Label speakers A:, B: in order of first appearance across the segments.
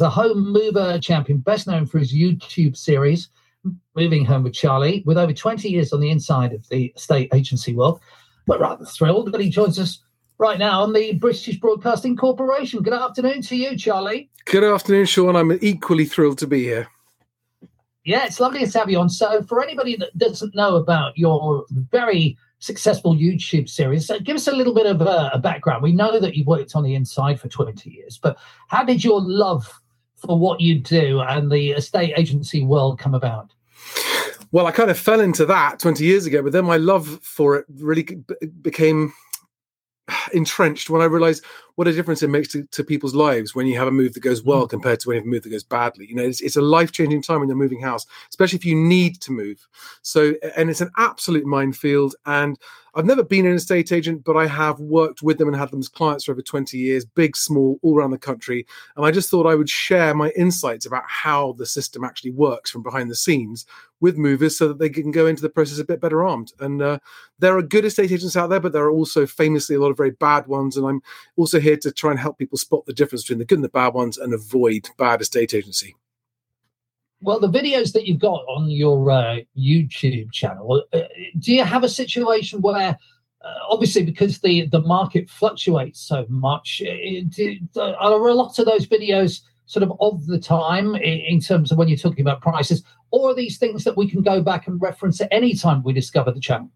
A: a home mover champion, best known for his YouTube series, Moving Home with Charlie, with over 20 years on the inside of the estate agency world. We're rather thrilled that he joins us right now on the British Broadcasting Corporation. Good afternoon to you, Charlie.
B: Good afternoon, Shaun. I'm equally thrilled to be here.
A: Yeah, it's lovely to have you on. So, for anybody that doesn't know about your very successful YouTube series, give us a little bit of a, a background. We know that you've worked on the inside for 20 years, but how did your love for what you do and the estate agency world come about?
B: Well, I kind of fell into that 20 years ago, but then my love for it really became entrenched when I realized what a difference it makes to, to, people's lives when you have a move that goes well mm. compared to when you have a move that goes badly. You know, it's, it's a life changing time when you're moving house, especially if you need to move. So, and it's an absolute minefield. And I've never been an estate agent, but I have worked with them and had them as clients for over 20 years, big, small, all around the country. And I just thought I would share my insights about how the system actually works from behind the scenes with movers so that they can go into the process a bit better armed. And uh, there are good estate agents out there, but there are also famously a lot of very bad ones. And I'm also here to try and help people spot the difference between the good and the bad ones and avoid bad estate agency.
A: Well, the videos that you've got on your uh, YouTube channel, uh, do you have a situation where, uh, obviously, because the the market fluctuates so much, uh, do, are a lot of those videos sort of of the time in, in terms of when you're talking about prices, or are these things that we can go back and reference at any time we discover the channel?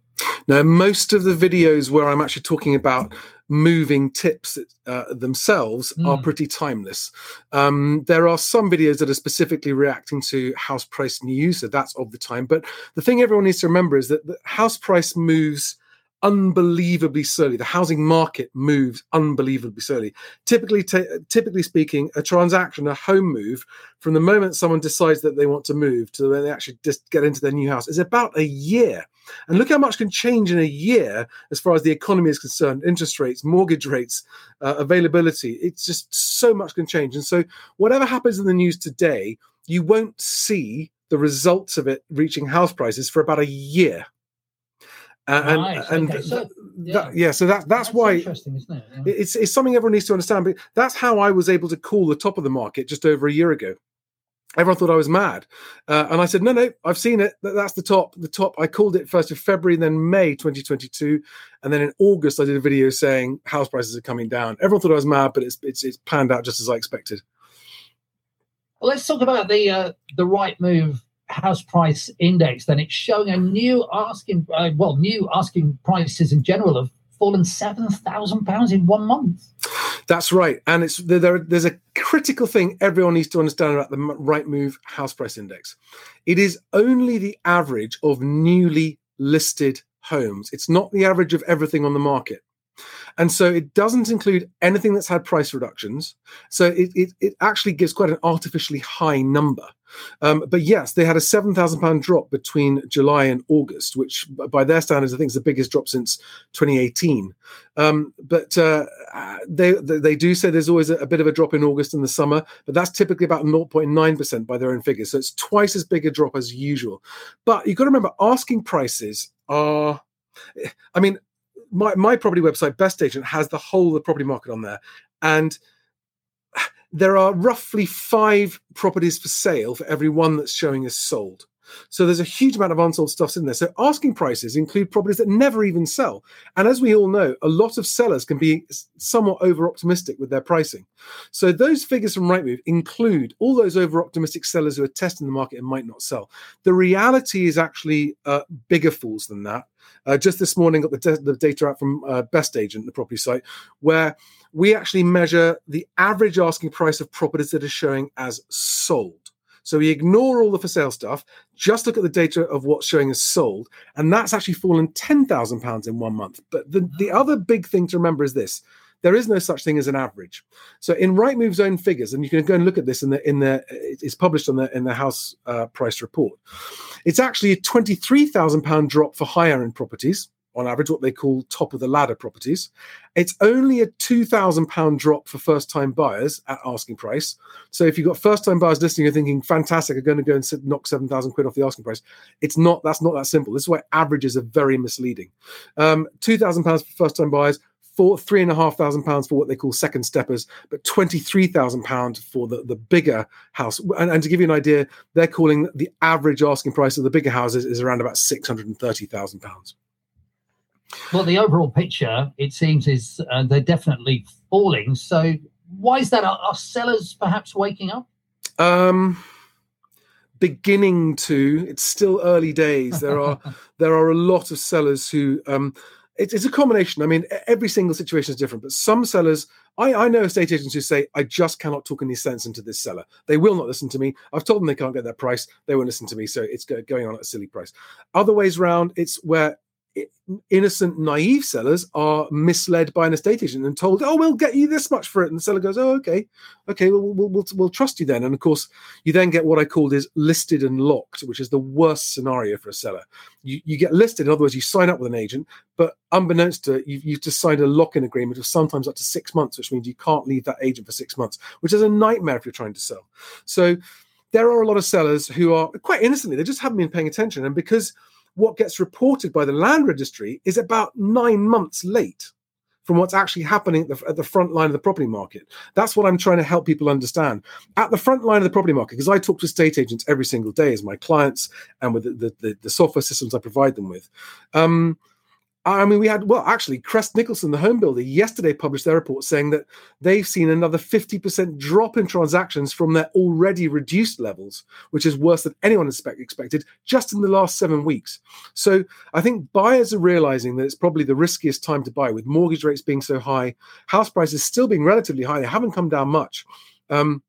B: Now, most of the videos where I'm actually talking about moving tips uh, themselves mm. are hmm. pretty timeless. Um, there are some videos that are specifically reacting to house price news, so that's of the time. But the thing everyone needs to remember is that the house price moves unbelievably slowly. The housing market moves unbelievably slowly. Typically, t- typically speaking, a transaction, a home move, from the moment someone decides that they want to move to when they actually just get into their new house, is about a year. And look how much can change in a year as far as the economy is concerned interest rates, mortgage rates, uh, availability. It's just so much can change. And so, whatever happens in the news today, you won't see the results of it reaching house prices for about a year. And right. and okay. so, yeah. That, yeah. so that that's, that's why
A: interesting, isn't it? Yeah.
B: It's it's something everyone needs to understand. But that's how I was able to call the top of the market just over a year ago everyone thought I was mad. Uh, and I said, no, no, I've seen it. That's the top. The top. I called it first of February, then May 2022. And then in August, I did a video saying house prices are coming down. Everyone thought I was mad, but it's, it's, it's panned out just as I expected.
A: Well, let's talk about the, uh, the Rightmove house price index. Then it's showing a new asking, uh, well, new asking prices in general have fallen £7,000 in one month.
B: That's right, and it's there, There's a critical thing everyone needs to understand about the Rightmove House Price Index. It is only the average of newly listed homes. It's not the average of everything on the market. And so it doesn't include anything that's had price reductions. So it, it, it actually gives quite an artificially high number. Um, but yes, they had a seven thousand pound drop between July and August, which by their standards, I think is the biggest drop since 2018. Um, but uh, they they do say there's always a, a, bit of a drop in August in the summer, but that's typically about 0.9 percent by their own figures. So it's twice as big a drop as usual. But you've got to remember, asking prices are. I mean, my, my property website, Best Agent, has the whole of the property market on there. And there are roughly five properties for sale for every one that's showing as sold. So there's a huge amount of unsold stuff in there. So asking prices include properties that never even sell. And as we all know, a lot of sellers can be somewhat over optimistic with their pricing. So those figures from Rightmove include all those over optimistic sellers who are testing the market and might not sell. The reality is actually uh, bigger fools than that. Uh, just this morning, got the, the data out from uh, Best Agent, the property site, where we actually measure the average asking price of properties that are showing as sold. So we ignore all the for sale stuff, just look at the data of what's showing as sold, and that's actually fallen £10,000 in one month. But the, the other big thing to remember is this there is no such thing as an average. So in Rightmove's own figures, and you can go and look at this in the in the it's published on the in the house uh, price report. It's actually a twenty three thousand pound drop for higher end properties on average, what they call top of the ladder properties. It's only a £2,000 drop for first time buyers at asking price. So if you've got first time buyers listening, you're thinking, fantastic, I'm going to go and sit, knock 7,000 quid off the asking price. It's not, that's not that simple. This is why averages are very misleading. Um, £2,000 for first time buyers, for three and a half thousand pounds for what they call second steppers, but twenty three thousand pounds for the, the bigger house. And, and, to give you an idea, they're calling the average asking price of the bigger houses is around about six hundred and thirty thousand pounds.
A: Well, the overall picture, it seems, is uh, they're definitely falling. So, why is that? Are, are sellers perhaps waking up?
B: Um, beginning to. It's still early days. There are there are a lot of sellers who. Um, it, it's a combination. I mean, every single situation is different, but some sellers. I, I know estate agents who say, "I just cannot talk any sense into this seller. They will not listen to me. I've told them they can't get that price. They won't listen to me, so it's going on at a silly price." Other ways round, it's where innocent, naive sellers are misled by an estate agent and told, "Oh, we'll get you this much for it," and the seller goes, "Oh, okay, okay, we'll we'll, we'll, we'll trust you then." And of course, you then get what I called is listed and locked, which is the worst scenario for a seller. You you get listed, in other words, you sign up with an agent, but unbeknownst to you, you've just signed a lock-in agreement of sometimes up to six months, which means you can't leave that agent for six months, which is a nightmare if you're trying to sell. So there are a lot of sellers who are quite innocently they just haven't been paying attention, and because what gets reported by the land registry is about nine months late from what's actually happening at the, at the, front line of the property market. That's what I'm trying to help people understand. At the front line of the property market, because I talk to estate agents every single day as my clients and with the, the, the software systems I provide them with. Um, I mean, we had, well, actually, Crest Nicholson, the home builder, yesterday published their report saying that they've seen another 50% drop in transactions from their already reduced levels, which is worse than anyone expected just in the last seven weeks. So I think buyers are realizing that it's probably the riskiest time to buy with mortgage rates being so high, house prices still being relatively high. They haven't come down much. Um,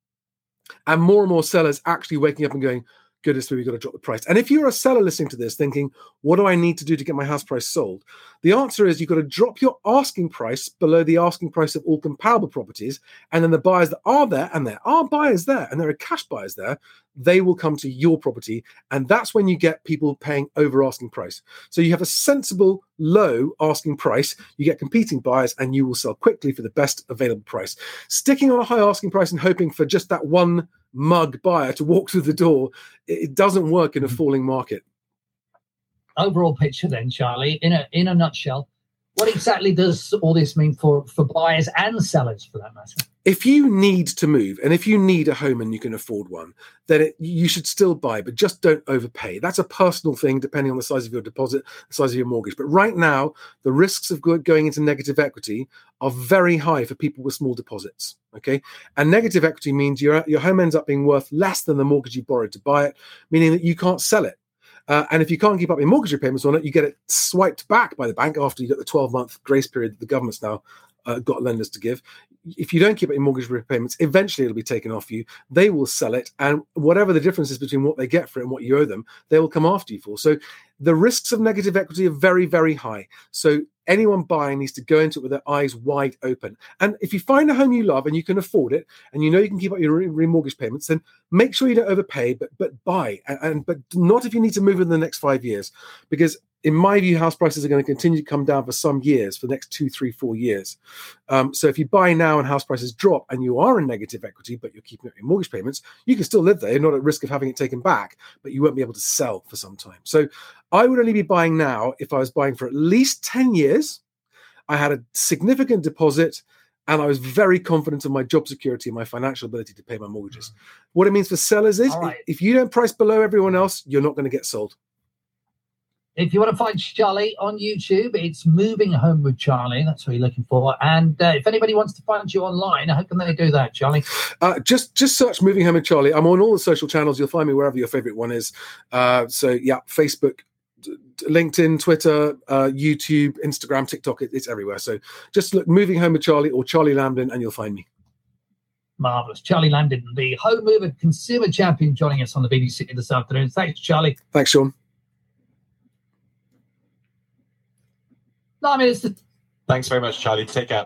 B: and more and more sellers actually waking up and going, goodness me, we've got to drop the price. And if you're a seller listening to this thinking, what do I need to do to get my house price sold? The answer is you've got to drop your asking price below the asking price of all comparable properties. And then the buyers that are there, and there are buyers there, and there are cash buyers there, they will come to your property. And that's when you get people paying over asking price. So you have a sensible, low asking price, you get competing buyers, and you will sell quickly for the best available price. Sticking on a high asking price and hoping for just that one mug buyer to walk through the door, it doesn't work in a mm-hmm. falling market.
A: Overall picture, then, Charlie, in a in a nutshell, what exactly does all this mean for for buyers and sellers, for that matter?
B: If you need to move and if you need a home and you can afford one, then it, you should still buy, but just don't overpay. That's a personal thing depending on the size of your deposit, the size of your mortgage. But right now, the risks of going into negative equity are very high for people with small deposits. Okay. And negative equity means your, your home ends up being worth less than the mortgage you borrowed to buy it, meaning that you can't sell it. Uh, and if you can't keep up your mortgage repayments on it, you get it swiped back by the bank after you get the 12 month grace period that the government's now uh, got lenders to give if you don't keep up your mortgage repayments, eventually it'll be taken off you. They will sell it, and whatever the difference is between what they get for it and what you owe them, they will come after you for. So the risks of negative equity are very, very high. So anyone buying needs to go into it with their eyes wide open. And if you find a home you love and you can afford it, and you know you can keep up your remortgage payments, then make sure you don't overpay, but but buy. And, and but not if you need to move in the next five years, because in my view, house prices are going to continue to come down for some years, for the next two, three, four years. Um, so if you buy now and house prices drop and you are in negative equity, but you're keeping up your mortgage payments, you can still live there. You're not at risk of having it taken back, but you won't be able to sell for some time. So I would only be buying now if I was buying for at least 10 years. I had a significant deposit and I was very confident of my job security and my financial ability to pay my mortgages. Mm-hmm. What it means for sellers is right. if you don't price below everyone else, you're not going to get sold.
A: If you want to find Charlie on YouTube, it's Moving Home with Charlie. That's what you're looking for. And uh, if anybody wants to find you online, how can they do that, Charlie?
B: Uh, just just search Moving Home with Charlie. I'm on all the social channels. You'll find me wherever your favorite one is. Uh, so yeah, Facebook, LinkedIn, Twitter, uh, YouTube, Instagram, TikTok. It, it's everywhere. So just look Moving Home with Charlie or Charlie Lamdin, and you'll find me.
A: Marvelous. Charlie Lamdin, the home mover consumer champion, joining us on the BBC this afternoon. Thanks, Charlie.
B: Thanks, Shaun.
A: No, I mean, it's the...
C: Thanks very much, Charlie. Take care.